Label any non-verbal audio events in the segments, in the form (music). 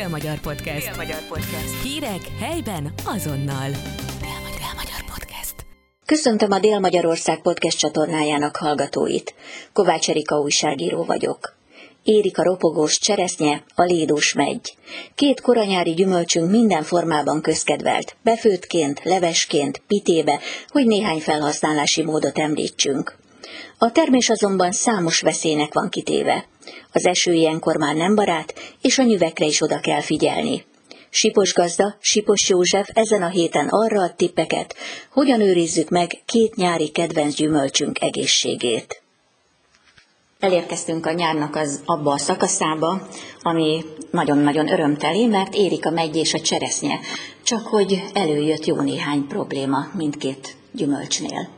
Dél-Magyar Podcast. Dél-Magyar Podcast. Hírek helyben azonnal. Dél-Magyar Podcast. Köszöntöm a Dél-Magyarország podcast csatornájának hallgatóit. Kovács Erika újságíró vagyok. Érik a ropogós cseresznye, a lédós megy. Két koranyári gyümölcsünk minden formában közkedvelt, befőttként, levesként, pitébe, hogy néhány felhasználási módot említsünk. A termés azonban számos veszélynek van kitéve. Az eső ilyenkor már nem barát, és a nyüvekre is oda kell figyelni. Sipos gazda, Sipos József ezen a héten arra ad tippeket, hogyan őrizzük meg két nyári kedvenc gyümölcsünk egészségét. Elérkeztünk a nyárnak az abba a szakaszába, ami nagyon-nagyon örömteli, mert érik a megy és a cseresznye, csak hogy előjött jó néhány probléma mindkét gyümölcsnél.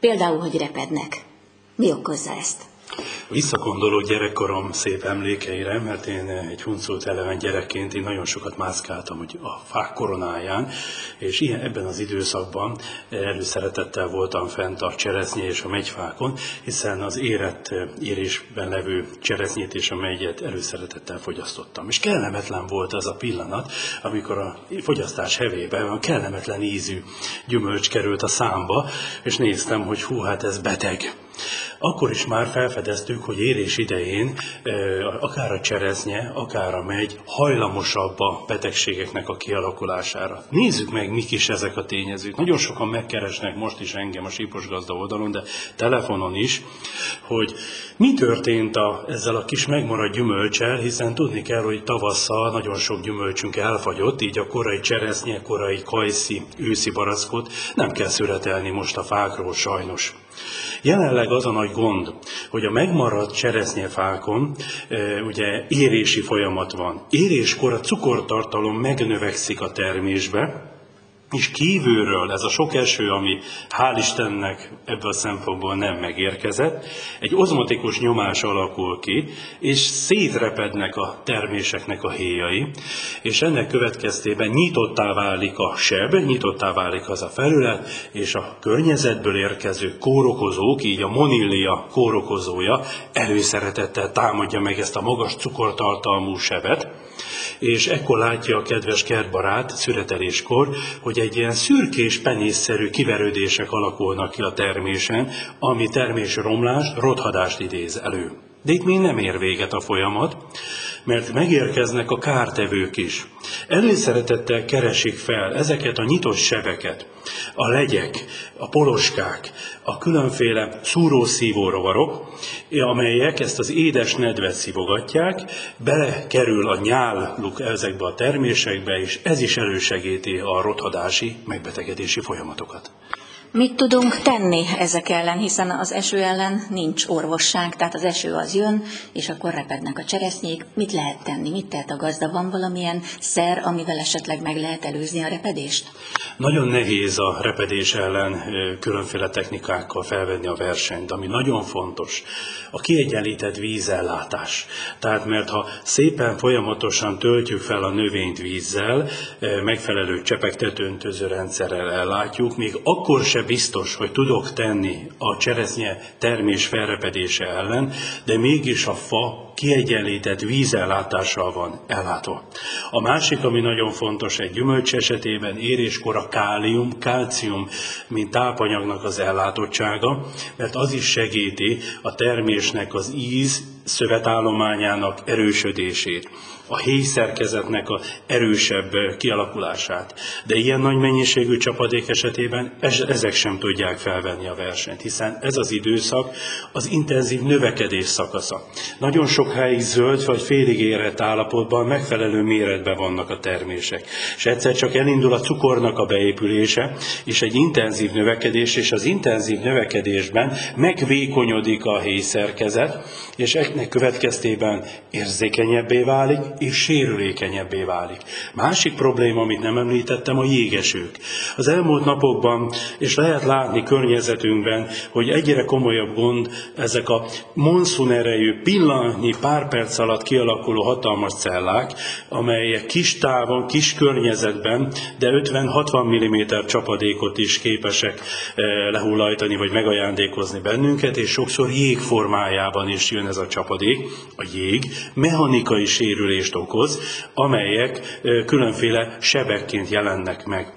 Például, hogy repednek. Mi okozza ezt? Visszakondoló gyerekkorom szép emlékeire, mert én egy huncult eleven gyerekként én nagyon sokat mászkáltam hogy a fák koronáján, és ilyen, ebben az időszakban előszeretettel voltam fent a cseresznye és a megyfákon, hiszen az érett érésben levő cseresznyét és a megyet előszeretettel fogyasztottam. És kellemetlen volt az a pillanat, amikor a fogyasztás hevében a kellemetlen ízű gyümölcs került a számba, és néztem, hogy hú, hát ez beteg akkor is már felfedeztük, hogy érés idején akár a cseresznye, akár a megy hajlamosabb a betegségeknek a kialakulására. Nézzük meg, mik is ezek a tényezők. Nagyon sokan megkeresnek most is engem a Sípos Gazda oldalon, de telefonon is, hogy mi történt a, ezzel a kis megmaradt gyümölcsel, hiszen tudni kell, hogy tavasszal nagyon sok gyümölcsünk elfagyott, így a korai cseresznye, korai kajszi, őszi barackot nem kell születelni most a fákról sajnos. Jelenleg az a nagy gond, hogy a megmaradt cseresznyefákon ugye érési folyamat van. Éréskor a cukortartalom megnövekszik a termésbe, és kívülről ez a sok eső, ami hál' Istennek ebből a szempontból nem megérkezett, egy ozmotikus nyomás alakul ki, és szétrepednek a terméseknek a héjai, és ennek következtében nyitottá válik a seb, nyitottá válik az a felület, és a környezetből érkező kórokozók, így a monillia kórokozója előszeretettel támadja meg ezt a magas cukortartalmú sebet, és ekkor látja a kedves kertbarát szüreteléskor, hogy egy ilyen szürkés penészszerű kiverődések alakulnak ki a termésen, ami termés romlást, rothadást idéz elő. De itt még nem ér véget a folyamat, mert megérkeznek a kártevők is. Előszeretettel keresik fel ezeket a nyitott sebeket, a legyek, a poloskák, a különféle szúrószívó rovarok, amelyek ezt az édes nedvet szívogatják, belekerül a nyáluk ezekbe a termésekbe, és ez is elősegíti a rothadási, megbetegedési folyamatokat. Mit tudunk tenni ezek ellen, hiszen az eső ellen nincs orvosság, tehát az eső az jön, és akkor repednek a cseresznyék. Mit lehet tenni? Mit tehet a gazda? Van valamilyen szer, amivel esetleg meg lehet előzni a repedést? Nagyon nehéz a repedés ellen különféle technikákkal felvenni a versenyt, ami nagyon fontos. A kiegyenlített vízellátás. Tehát mert ha szépen folyamatosan töltjük fel a növényt vízzel, megfelelő csepegtetőntöző rendszerrel ellátjuk, még akkor sem se biztos, hogy tudok tenni a cseresznye termés felrepedése ellen, de mégis a fa kiegyenlített vízellátással van ellátva. A másik, ami nagyon fontos egy gyümölcs esetében, éréskor a kálium, kálcium, mint tápanyagnak az ellátottsága, mert az is segíti a termésnek az íz, szövetállományának erősödését, a héjszerkezetnek a erősebb kialakulását. De ilyen nagy mennyiségű csapadék esetében ezek sem tudják felvenni a versenyt, hiszen ez az időszak az intenzív növekedés szakasza. Nagyon sok helyig zöld vagy félig érett állapotban megfelelő méretben vannak a termések. És egyszer csak elindul a cukornak a beépülése, és egy intenzív növekedés, és az intenzív növekedésben megvékonyodik a héjszerkezet, és ennek következtében érzékenyebbé válik, és sérülékenyebbé válik. Másik probléma, amit nem említettem, a jégesők. Az elmúlt napokban, és lehet látni környezetünkben, hogy egyre komolyabb gond ezek a monszun erejű, pillanatnyi, pár perc alatt kialakuló hatalmas cellák, amelyek kis távon, kis környezetben, de 50-60 mm csapadékot is képesek eh, lehullajtani, vagy megajándékozni bennünket, és sokszor jég formájában is jön ez a csapadék a jég, mechanikai sérülést okoz, amelyek különféle sebekként jelennek meg.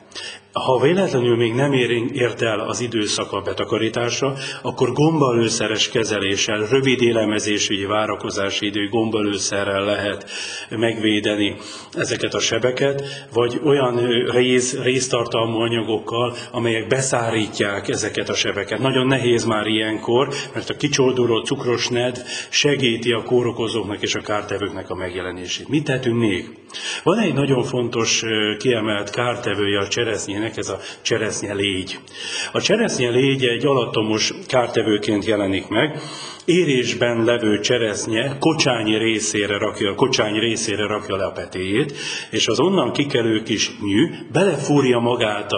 Ha véletlenül még nem ér, ért el az időszak a betakarításra, akkor gombalőszeres kezeléssel, rövid élemezésügyi várakozási idő gombalőszerrel lehet megvédeni ezeket a sebeket, vagy olyan rész, résztartalmú anyagokkal, amelyek beszárítják ezeket a sebeket. Nagyon nehéz már ilyenkor, mert a kicsolduló cukros nedv segíti a kórokozóknak és a kártevőknek a megjelenését. Mit tehetünk még? Van egy nagyon fontos kiemelt kártevője a cseresznyének, ez a cseresznye légy. A cseresznye légy egy alattomos kártevőként jelenik meg, érésben levő cseresznye kocsányi részére rakja, kocsány részére rakja le a petéjét, és az onnan kikelő kis nyű belefúrja magát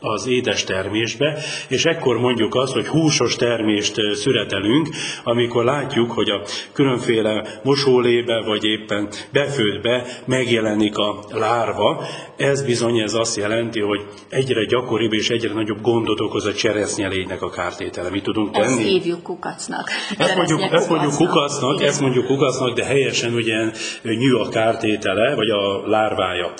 az édes termésbe, és ekkor mondjuk azt, hogy húsos termést szüretelünk, amikor látjuk, hogy a különféle mosólébe, vagy éppen befőtbe megjelenik a lárva, ez bizony ez azt jelenti, hogy egyre gyakoribb és egyre nagyobb gondot okoz a cseresznyelénynek a kártétele. Mi tudunk tenni? Ezt hívjuk kukacnak. Ezt mondjuk, ezt mondjuk kukacnak, ezt mondjuk kukacnak, de helyesen ugye nyű a kártétele, vagy a lárvája.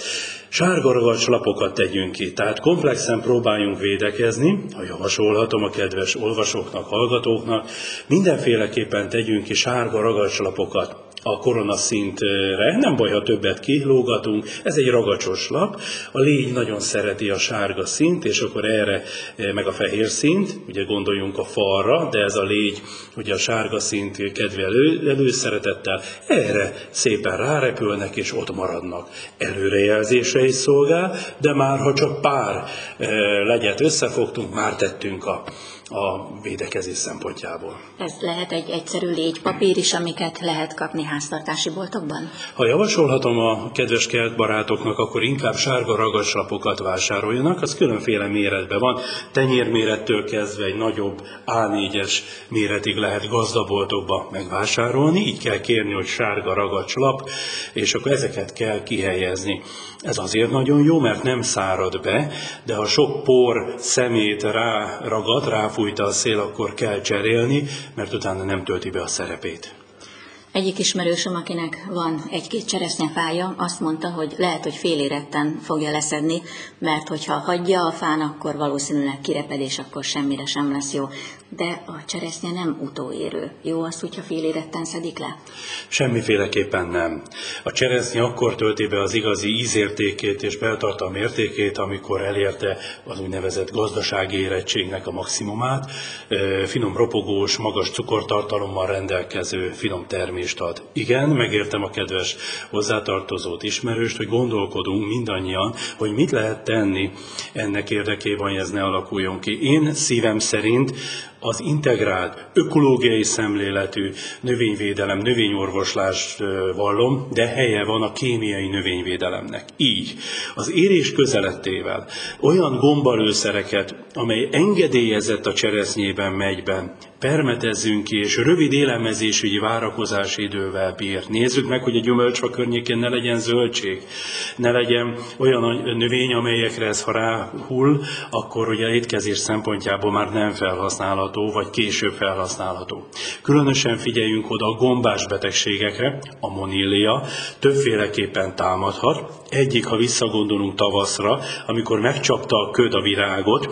Sárga ragacs lapokat tegyünk ki, tehát komplexen próbáljunk védekezni, ha javasolhatom a kedves olvasóknak, hallgatóknak, mindenféleképpen tegyünk ki sárga ragacslapokat a koronaszintre. Nem baj, ha többet kilógatunk, ez egy ragacsos lap. A légy nagyon szereti a sárga szint, és akkor erre eh, meg a fehér szint, ugye gondoljunk a falra, de ez a légy ugye a sárga szint kedve elő, előszeretettel, erre szépen rárepülnek és ott maradnak. Előrejelzésre is szolgál, de már ha csak pár eh, legyet összefogtunk, már tettünk a a védekezés szempontjából. Ez lehet egy egyszerű légypapír is, amiket lehet kapni háztartási boltokban? Ha javasolhatom a kedves kertbarátoknak, akkor inkább sárga ragaslapokat vásároljanak, az különféle méretben van. Tenyérmérettől kezdve egy nagyobb A4-es méretig lehet gazdaboltokba megvásárolni, így kell kérni, hogy sárga ragacslap, és akkor ezeket kell kihelyezni. Ez azért nagyon jó, mert nem szárad be, de ha sok por szemét ráragad, ráfújta a szél, akkor kell cserélni, mert utána nem tölti be a szerepét. Egyik ismerősöm, akinek van egy-két cseresznyefája, azt mondta, hogy lehet, hogy féléretten fogja leszedni, mert hogyha hagyja a fán, akkor valószínűleg kireped, és akkor semmire sem lesz jó de a cseresznye nem utóérő. Jó az, hogyha féléretten szedik le? Semmiféleképpen nem. A cseresznye akkor tölti be az igazi ízértékét és beltartalmi értékét, amikor elérte az úgynevezett gazdasági érettségnek a maximumát, finom ropogós, magas cukortartalommal rendelkező finom termést ad. Igen, megértem a kedves hozzátartozót, ismerőst, hogy gondolkodunk mindannyian, hogy mit lehet tenni ennek érdekében, hogy ez ne alakuljon ki. Én szívem szerint az integrált, ökológiai szemléletű növényvédelem, növényorvoslást vallom, de helye van a kémiai növényvédelemnek. Így, az érés közelettével olyan gombalőszereket, amely engedélyezett a cseresznyében megy be, permetezzünk ki, és rövid élelmezésügyi várakozási idővel bír. Nézzük meg, hogy a gyümölcsfa környékén ne legyen zöldség, ne legyen olyan növény, amelyekre ez ha ráhull, akkor ugye étkezés szempontjából már nem felhasználható, vagy később felhasználható. Különösen figyeljünk oda a gombás betegségekre, a monillia többféleképpen támadhat. Egyik, ha visszagondolunk tavaszra, amikor megcsapta a köd a virágot,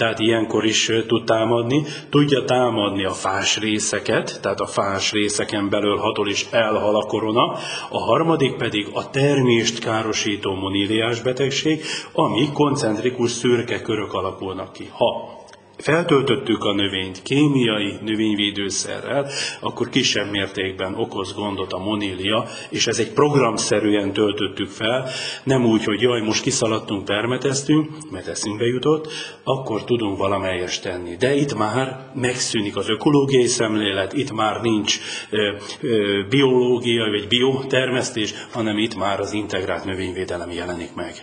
tehát ilyenkor is tud támadni. Tudja támadni a fás részeket, tehát a fás részeken belül hatol is elhal a korona. A harmadik pedig a termést károsító moníliás betegség, ami koncentrikus szürke körök alakulnak ki. Ha feltöltöttük a növényt kémiai növényvédőszerrel, akkor kisebb mértékben okoz gondot a monília, és ez egy programszerűen töltöttük fel, nem úgy, hogy jaj, most kiszaladtunk, permeteztünk, mert eszünkbe jutott, akkor tudunk valamelyest tenni. De itt már megszűnik az ökológiai szemlélet, itt már nincs ö, ö, biológia vagy biotermesztés, hanem itt már az integrált növényvédelem jelenik meg.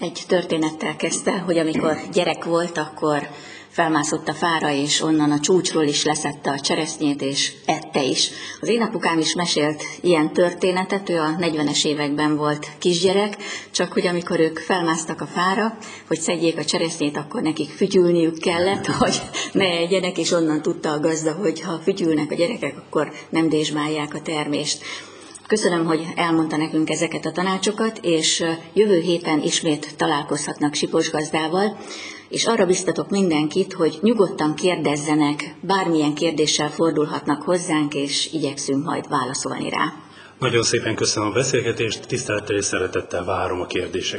Egy történettel kezdte, hogy amikor gyerek volt, akkor felmászott a fára, és onnan a csúcsról is leszette a cseresznyét, és ette is. Az én apukám is mesélt ilyen történetet, ő a 40-es években volt kisgyerek, csak hogy amikor ők felmásztak a fára, hogy szedjék a cseresznyét, akkor nekik fütyülniük kellett, (laughs) hogy ne egyenek, és onnan tudta a gazda, hogy ha fütyülnek a gyerekek, akkor nem dézsmálják a termést. Köszönöm, hogy elmondta nekünk ezeket a tanácsokat, és jövő héten ismét találkozhatnak Sipos gazdával, és arra biztatok mindenkit, hogy nyugodtan kérdezzenek, bármilyen kérdéssel fordulhatnak hozzánk, és igyekszünk majd válaszolni rá. Nagyon szépen köszönöm a beszélgetést, tisztelettel és szeretettel várom a kérdéseket.